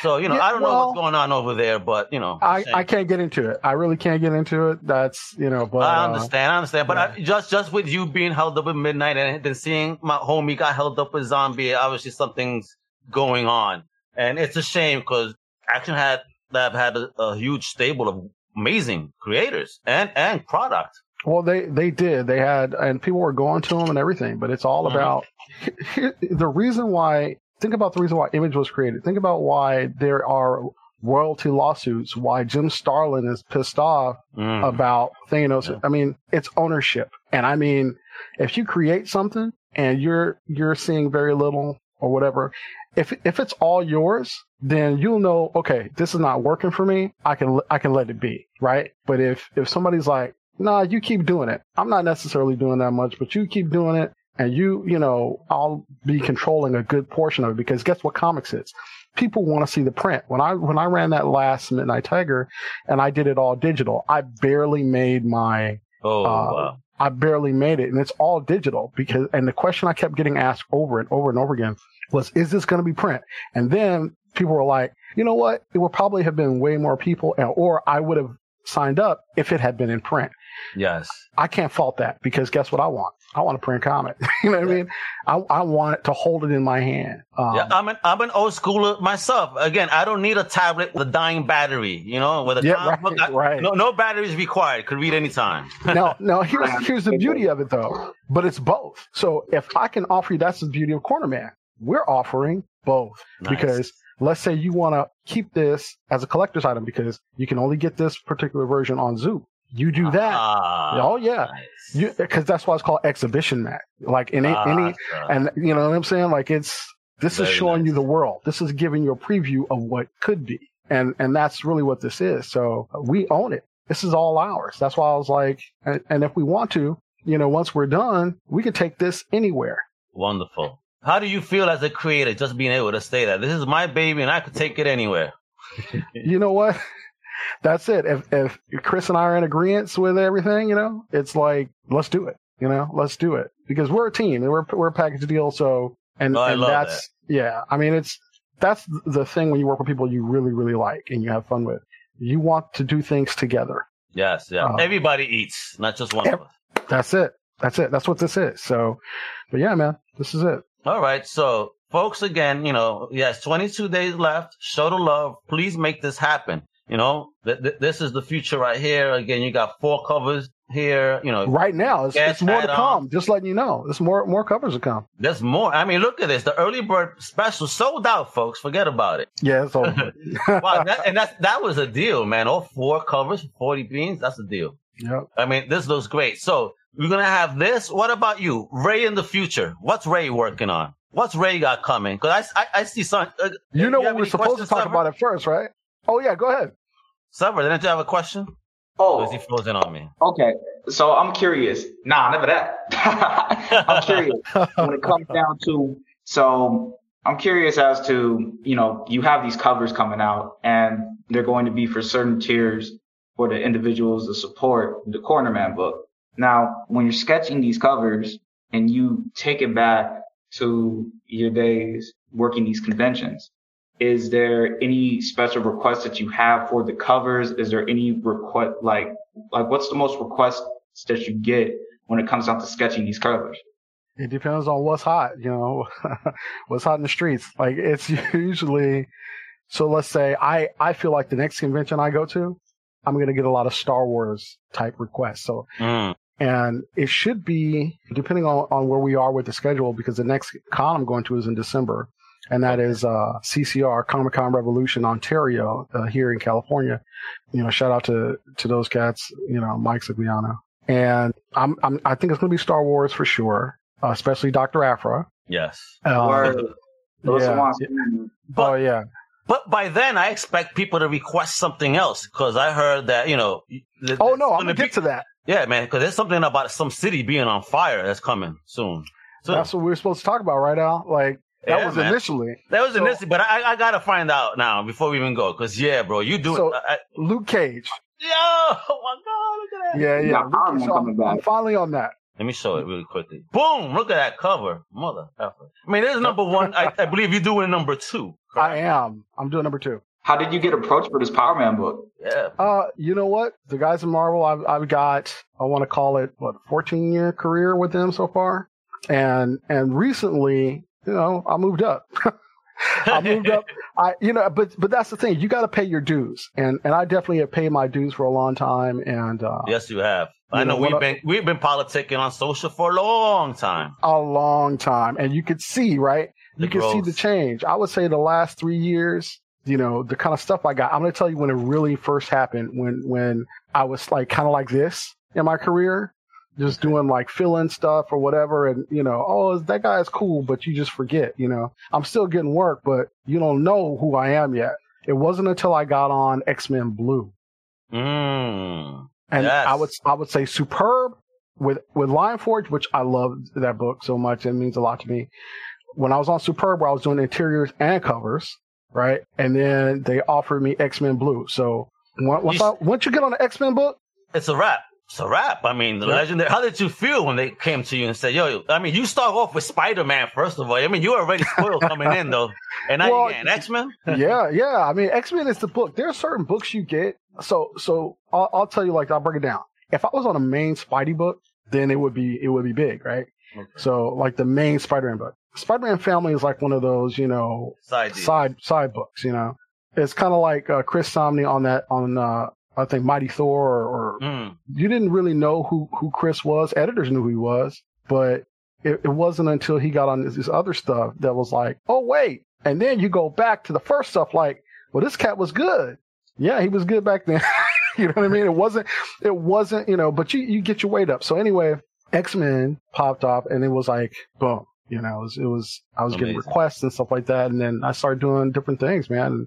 So you know, yeah, I don't well, know what's going on over there, but you know, I, I can't get into it. I really can't get into it. That's you know, but I uh, understand, uh, I understand. But yeah. I, just just with you being held up at midnight and then seeing my homie got held up with zombie, obviously something's going on, and it's a shame because Action had have had a, a huge stable of amazing creators and and product. Well, they they did. They had, and people were going to them and everything. But it's all Mhm. about here, the reason why. Think about the reason why Image was created. Think about why there are royalty lawsuits. Why Jim Starlin is pissed off Mm. about Thanos. Yeah. I mean, it's ownership, and I mean, if you create something and you're you're seeing very little or whatever, if if it's all yours, then you'll know. Okay, this is not working for me. I can I can let it be, right? But if if somebody's like, nah, you keep doing it. I'm not necessarily doing that much, but you keep doing it. And you, you know, I'll be controlling a good portion of it because guess what comics is? People want to see the print. When I when I ran that last Midnight Tiger, and I did it all digital, I barely made my oh, uh, wow. I barely made it, and it's all digital because. And the question I kept getting asked over and over and over again was, "Is this going to be print?" And then people were like, "You know what? It would probably have been way more people, or I would have signed up if it had been in print." Yes. I can't fault that because guess what I want? I want a print comic. you know what I mean? I, I want it to hold it in my hand. Um, yeah, I'm an I'm an old schooler myself. Again, I don't need a tablet with a dying battery. You know, with a Yeah, comic right, book, I- right. No, no batteries required. Could read anytime. now, now here's here's the beauty of it though. But it's both. So if I can offer you, that's the beauty of Corner Man. We're offering both Nice. because let's say you want to keep this as a collector's item because you can only get this particular version on Zoop. You do that. Ah, oh yeah, nice. because that's why it's called exhibition mat. Like in Ah, any and you know what I'm saying? Like it's this is showing nice. you the world. This is giving you a preview of what could be. And and that's really what this is. So we own it. This is all ours. That's why I was like and, and if we want to, you know, once we're done, we could take this anywhere. Wonderful. How do you feel as a creator, just being able to say that this is my baby and I could take it anywhere? You know what? That's it. If if Chris and I are in agreement with everything, you know, it's like let's do it. You know, let's do it because we're a team and we're we're a package deal. So and, I and that's yeah. I mean, it's that's the thing when you work with people you really really like and you have fun with. You want to do things together. Yes, yeah. Oh. Everybody eats, not just one Yep. of us. That's it. That's it. That's what this is. So, but yeah, man, this is it. All right. So, folks, again, you know, yes, 22 days left. Show the love. Please make this happen. You know, th- th- this is the future right here. Again, you got four covers here. You know, Right now, it's, it's more to come. on. Just letting you know, there's more more covers to come. there's more. I mean, look at this. The early bird special sold out, folks. Forget about it. Yeah, it's over. Wow. that, and that, that was a deal, man. All four covers, 40 beans. That's a deal. yep. I mean, this looks great. So we're gonna have this. What about you, Ray? In the future, what's Ray working on? What's Ray got coming? Because I, I, I see some. Uh, You know you what we're supposed to talk about at first, right? Oh yeah, go ahead. Sever, didn't you have a question? Or is he Oh, frozen on me? okay. So I'm curious. Nah, never that. I'm curious when it comes down to. So I'm curious as to you know you have these covers coming out and they're going to be for certain tiers for the individuals to support the Corner Man book. Now, when you're sketching these covers and you take it back to your days working these conventions, is there any special requests that you have for the covers? Is there any request like like what's the most requests that you get when it comes down to sketching these covers? It depends on what's hot, you know, what's hot in the streets. Like it's usually, so let's say I, I feel like the next convention I go to, I'm going to get a lot of Star Wars type requests. So, Mm, and it should be depending on, on where we are with the schedule because the next con I'm going to is in December. And that is, uh, CCR, Comic Con Revolution, Ontario, uh, here in California. You know, shout out to, to those cats, you know, Mike Sigliano. And I'm, I'm, I think it's going to be Star Wars for sure, uh, especially Dr. Aphra. yes. Um, Word. Yeah. But oh yeah, but by then, I expect people to request something else because I heard that you know. th- Oh no, I'm gonna gonna get be- to that. Yeah, man, because there's something about some city being on fire that's coming soon. So That's what we were supposed to talk about, right, Al? Like that Yeah, was man. initially that was so- initially, but I, I gotta find out now before we even go. Because yeah, bro, you do So- it. I, I- Luke Cage. yo, oh my god, look at that. Yeah, yeah. Yeah, Luke Iron Cage. Coming I'm, I'm finally on that. Let me show it really quickly. Boom! Look at that cover, mother effer. I mean, there's number one. I, I believe you're doing number two. I am. I'm doing number two. How did you get approached for this Power Man book? Yeah. Uh, you know what? The guys in Marvel, I've I've got I want to call it what 14 year career with them so far, and and recently, you know, I moved up. I moved up. I, you know, but but that's the thing. You got to pay your dues, and and I definitely have paid my dues for a long time. And uh, yes, you have. You I know, know, we've been we've been politicking on social for a long time. a long time, and you could see right. The You can see the change. I would say the last three years. You know the kind of stuff I got. I'm going to tell you when it really first happened. When when I was like kind of like this in my career, just doing like fill-in stuff or whatever, and you know, oh, that guy is cool, but you just forget. You know, I'm still getting work, but you don't know who I am yet. It wasn't until I got on X Men Blue, Mm. and Yes. I would I would say superb with with Lion Forge, which I love that book so much. It means a lot to me. When I was on Superb, where I was doing interiors and covers, right, and then they offered me X Men Blue. So once once, You- I, once you get on the X Men book, It's a wrap. It's a wrap. I mean, the Yeah. legendary. How did you feel when they came to you and said, "Yo"? I mean, you start off with Spider Man first of all. I mean, you were already spoiled coming in though, and now Well, you X Men. yeah, yeah. I mean, X Men is the book. There are certain books you get. So, so I'll, I'll tell you, like, I'll break it down. If I was on a main Spidey book, then it would be it would be big, right? So, like the main Spider-Man book. Spider-Man Family is like one of those, you know, Side side side books. You know, it's kind of like uh, Chris Samnee on that on uh, I think Mighty Thor, or, or Mm. you didn't really know who who Chris was. Editors knew who he was, but it, it wasn't until he got on this, this other stuff that was like, oh wait, and then you go back to the first stuff, like, well, this cat was good. Yeah, he was good back then. you know what I mean? It wasn't, it wasn't, you know, but you you get your weight up. So anyway, X Men popped off and it was like, boom. You know, it was, it was I was getting requests and stuff like that, and then I started doing different things, man, and,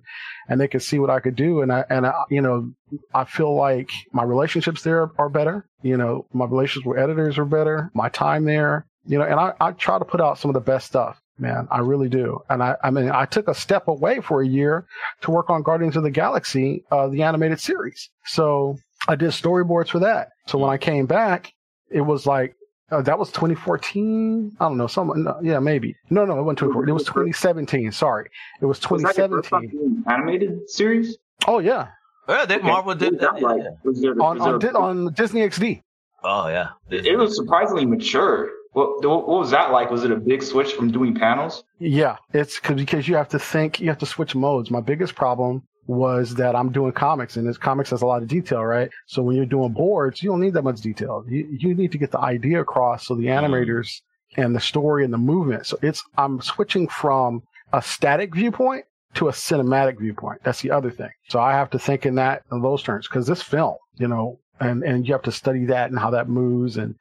and they could see what I could do, and I and I, you know, I feel like my relationships there are better. You know, my relationships with editors are better. My time there, you know, and I, I try to put out some of the best stuff, man. I really do. And I, I mean, I took a step away for a year to work on Guardians of the Galaxy, uh, the animated series. So I did storyboards for that. So when I came back, it was like, uh, that was 2014. I don't know. Some, no, yeah, maybe. No, no, it wasn't 2014. It was 2017. Sorry. It was Was that your first time 2017. doing animated series? Oh, yeah. Yeah, they, Okay. Marvel did that. that like? yeah. There, On, on, Di- on Disney XD. Oh yeah. it was surprisingly mature. What, what was that like? Was it a big switch from doing panels? Yeah, it's cause, because you have to think, you have to switch modes. My biggest problem was that I'm doing comics and this comics has a lot of detail, right? So when you're doing boards, you don't need that much detail. You, you need to get the idea across so the mm-hmm. animators and the story and the movement. So it's, I'm switching from a static viewpoint to a cinematic viewpoint. That's the other thing. So I have to think in that, in those terms, cause this film, you know, and, and you have to study that and how that moves. And,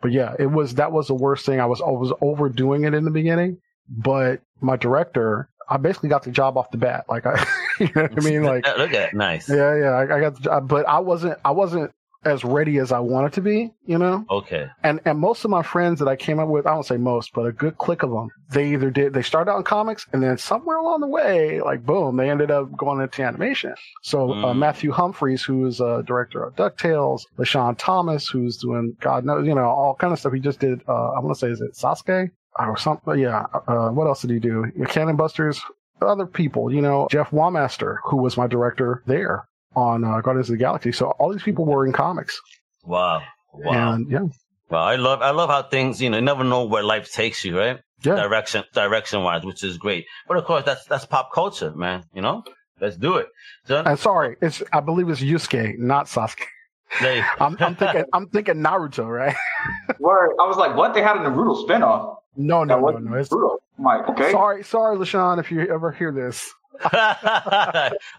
but yeah, it was, that was the worst thing. I was, I was overdoing it in the beginning but my director, I basically got the job off the bat. Like I, you know what I mean? Like, look at it. nice. yeah, yeah, I, I got the job, but I wasn't, I wasn't as ready as I wanted to be, you know? Okay. And, and most of my friends that I came up with, I don't say most, but a good click of them, they either did, they started out in comics and then somewhere along the way, like boom, they ended up going into animation. So, uh, Mm. Matthew Humphreys, who is a director of DuckTales, LeSean Thomas, who's doing God knows, you know, all kind of stuff. He just did, uh, I want to say, is it Sasuke? Or something, yeah. Uh, what else did he do? Cannon Busters, other people, you know, Jeff Wamester, who was my director there on uh, Guardians of the Galaxy. So all these people were in comics. Wow. Wow. And yeah, Wow. I love I love how things, you know, you never know where life takes you, right? yeah. Direction direction wise, which is great. But of course that's that's pop culture, man. You know? Let's do it. So, And sorry, it's I believe it's Yasuke, not Sasuke. I'm, I'm thinking I'm thinking Naruto, right? Where I was like, what? They had a Naruto spinoff. No, no, that no, no. It's, Naruto. I'm like, okay. Sorry, sorry, LeSean, if you ever hear this.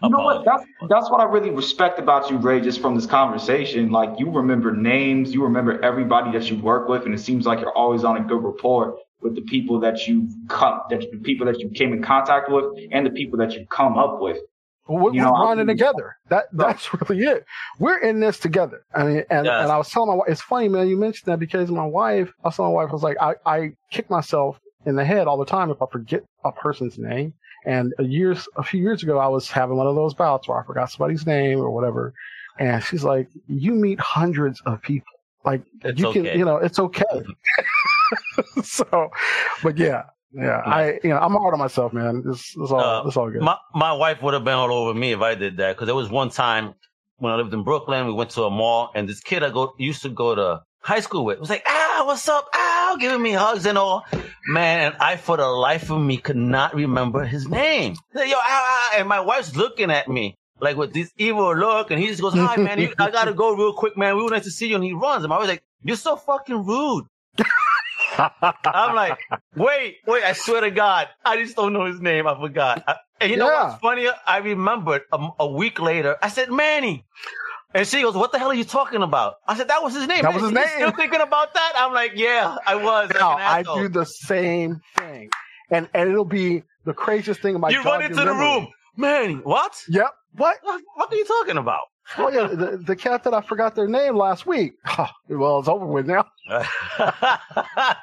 You know what? That's that's what I really respect about you, Ray. Just from this conversation, like you remember names, you remember everybody that you work with, and it seems like you're always on a good rapport with the people that you come, that the people that you came in contact with, and the people that you come up with. We're, You know, we're grinding together. That that's really it. We're in this together. I mean, and, Yes. and I was telling my wife, it's funny, man. You mentioned that because my wife, I was telling my wife, I was like, I, I kick myself in the head all the time if I forget a person's name. And a years, a few years ago, I was having one of those bouts where I forgot somebody's name or whatever. And she's like, you meet hundreds of people. Like It's you can, okay. you know, it's okay. so, but yeah, yeah, I, you know, I'm hard on myself, man. It's, it's all, Uh, it's all good. my my wife would have been all over me if I did that because there was one time when I lived in Brooklyn, we went to a mall and this kid I go used to go to high school with was like, "Ah, what's up? Ah, giving me hugs and all. Man, and I for the life of me could not remember his name. Yo, ah, ah, and my wife's looking at me like with this evil look, and he just goes, "Hi, man, you, I gotta go real quick, man. We would like to see you." And he runs, and I was like, "You're so fucking rude." I'm like, wait, wait, I swear to God, I just don't know his name. I forgot. I, and you know Yeah. what's funny? I remembered a, a week later, I said, Manny. And she goes, what the hell are you talking about? I said, that was his name. That was his name. Still thinking about that? I'm like, yeah, I was. Now, I do the same thing. And and it'll be the craziest thing in my You run into the room. Manny, what? Yep. What? What what are you talking about? Oh yeah, the, the cat that I forgot their name last week. well, it's over with now. I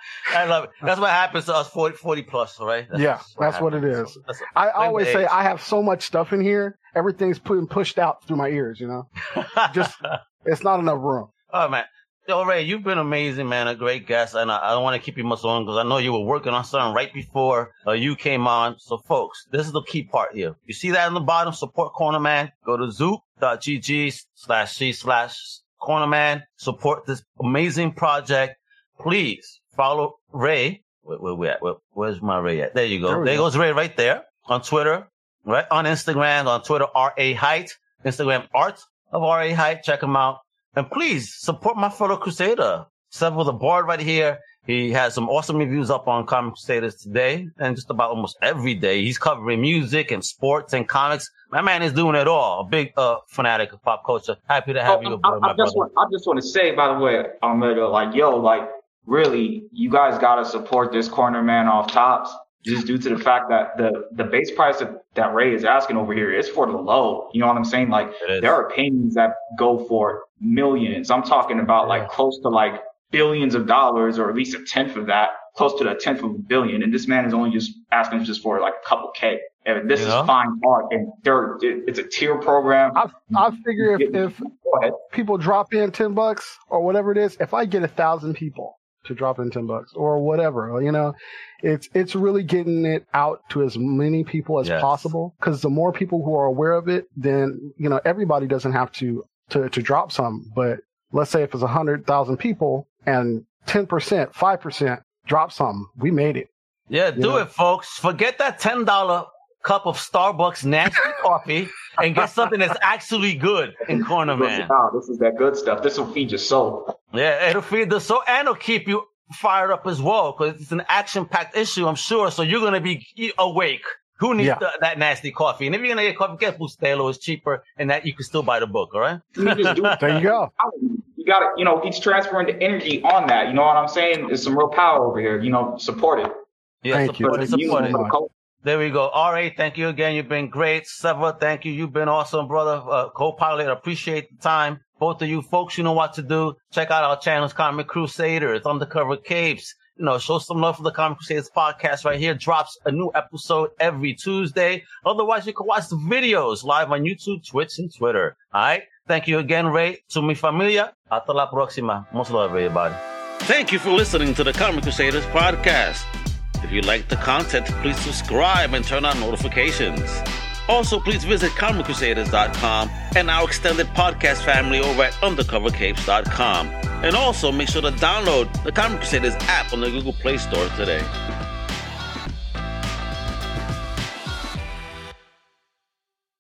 love it. That's what happens to us 40, 40 plus, right? Yeah, that's what it is. That's- I always say. I have so much stuff in here. Everything's putting pushed out through my ears. You know, just it's not enough room. Oh man. Yo, Ray, you've been amazing, man. A great guest, and I, I don't want to keep you much longer because I know you were working on something right before uh, you came on. So, folks, this is the key part here. You see that in the bottom? Support Corner Man. Go to zoop.gg slash c slash Corner Man. Support this amazing project. Please follow Ray. Where, where we at? Where, where's my Ray at? There you go. we There go. goes Ray right there on Twitter, right on Instagram, on Twitter R A Height, Instagram Art of R A Height. Check him out. And please support my fellow Crusader. Several the board right here. He has some awesome reviews up on Comic Crusaders today and just about almost every day. He's covering music and sports and comics. My man is doing it all. A big uh, fanatic of pop culture. Happy to have Oh, you I, aboard, I my just brother. want, I just want to say, by the way, Almeida, like, yo, like, really, you guys got to support this corner man off tops, just due to the fact that the the base price that, that Ray is asking over here is for the low. You know what I'm saying? Like, there are paintings that go for millions. I'm talking about Yeah. like close to like billions of dollars, or at least a tenth of that, close to the tenth of a billion. And this man is only just asking just for like a couple K. And this You is fine art, and there, it, it's a tier program. I I figure if if people drop in ten bucks or whatever it is, if I get a thousand people to drop in ten bucks or whatever, you know, it's it's really getting it out to as many people as Yes. possible. Because the more people who are aware of it, then you know everybody doesn't have to to to drop some. But let's say if it's a hundred thousand people and ten percent, five percent drop some, we made it. Yeah, do know? it, folks. Forget that ten dollar cup of Starbucks nasty coffee and get something that's actually good in Corner Man. Wow, this is that good stuff. This will feed your soul. Yeah, it'll feed the soul and it'll keep you fired up as well because it's an action-packed issue, I'm sure. So you're gonna be e- awake. Who needs Yeah. the, that nasty coffee? And if you're gonna get coffee, get Bustelo. It's cheaper, and that you can still buy the book. All right. You just do There you go. You got to, you know, he's transferring the energy on that. You know what I'm saying? There's some real power over here. You know, support it. Yeah, Thank you. support For it, support it. There we go. Right. Thank you again. You've been great. Seva, thank you. You've been awesome, brother. Uh, co-pilot, appreciate the time. Both of you folks, you know what to do. Check out our channels, Comic Crusaders, Undercover Capes. You know, show some love for the Comic Crusaders podcast right here. Drops a new episode every Tuesday. Otherwise, you can watch the videos live on YouTube, Twitch, and Twitter. All right. Thank you again, Ray. To mi familia. Hasta la próxima. Much love, everybody. Thank you for listening to the Comic Crusaders podcast. If you like the content, please subscribe and turn on notifications. Also, please visit ComicCrusaders.com and our extended podcast family over at UndercoverCapes.com. And also, make sure to download the Comic Crusaders app on the Google Play Store today.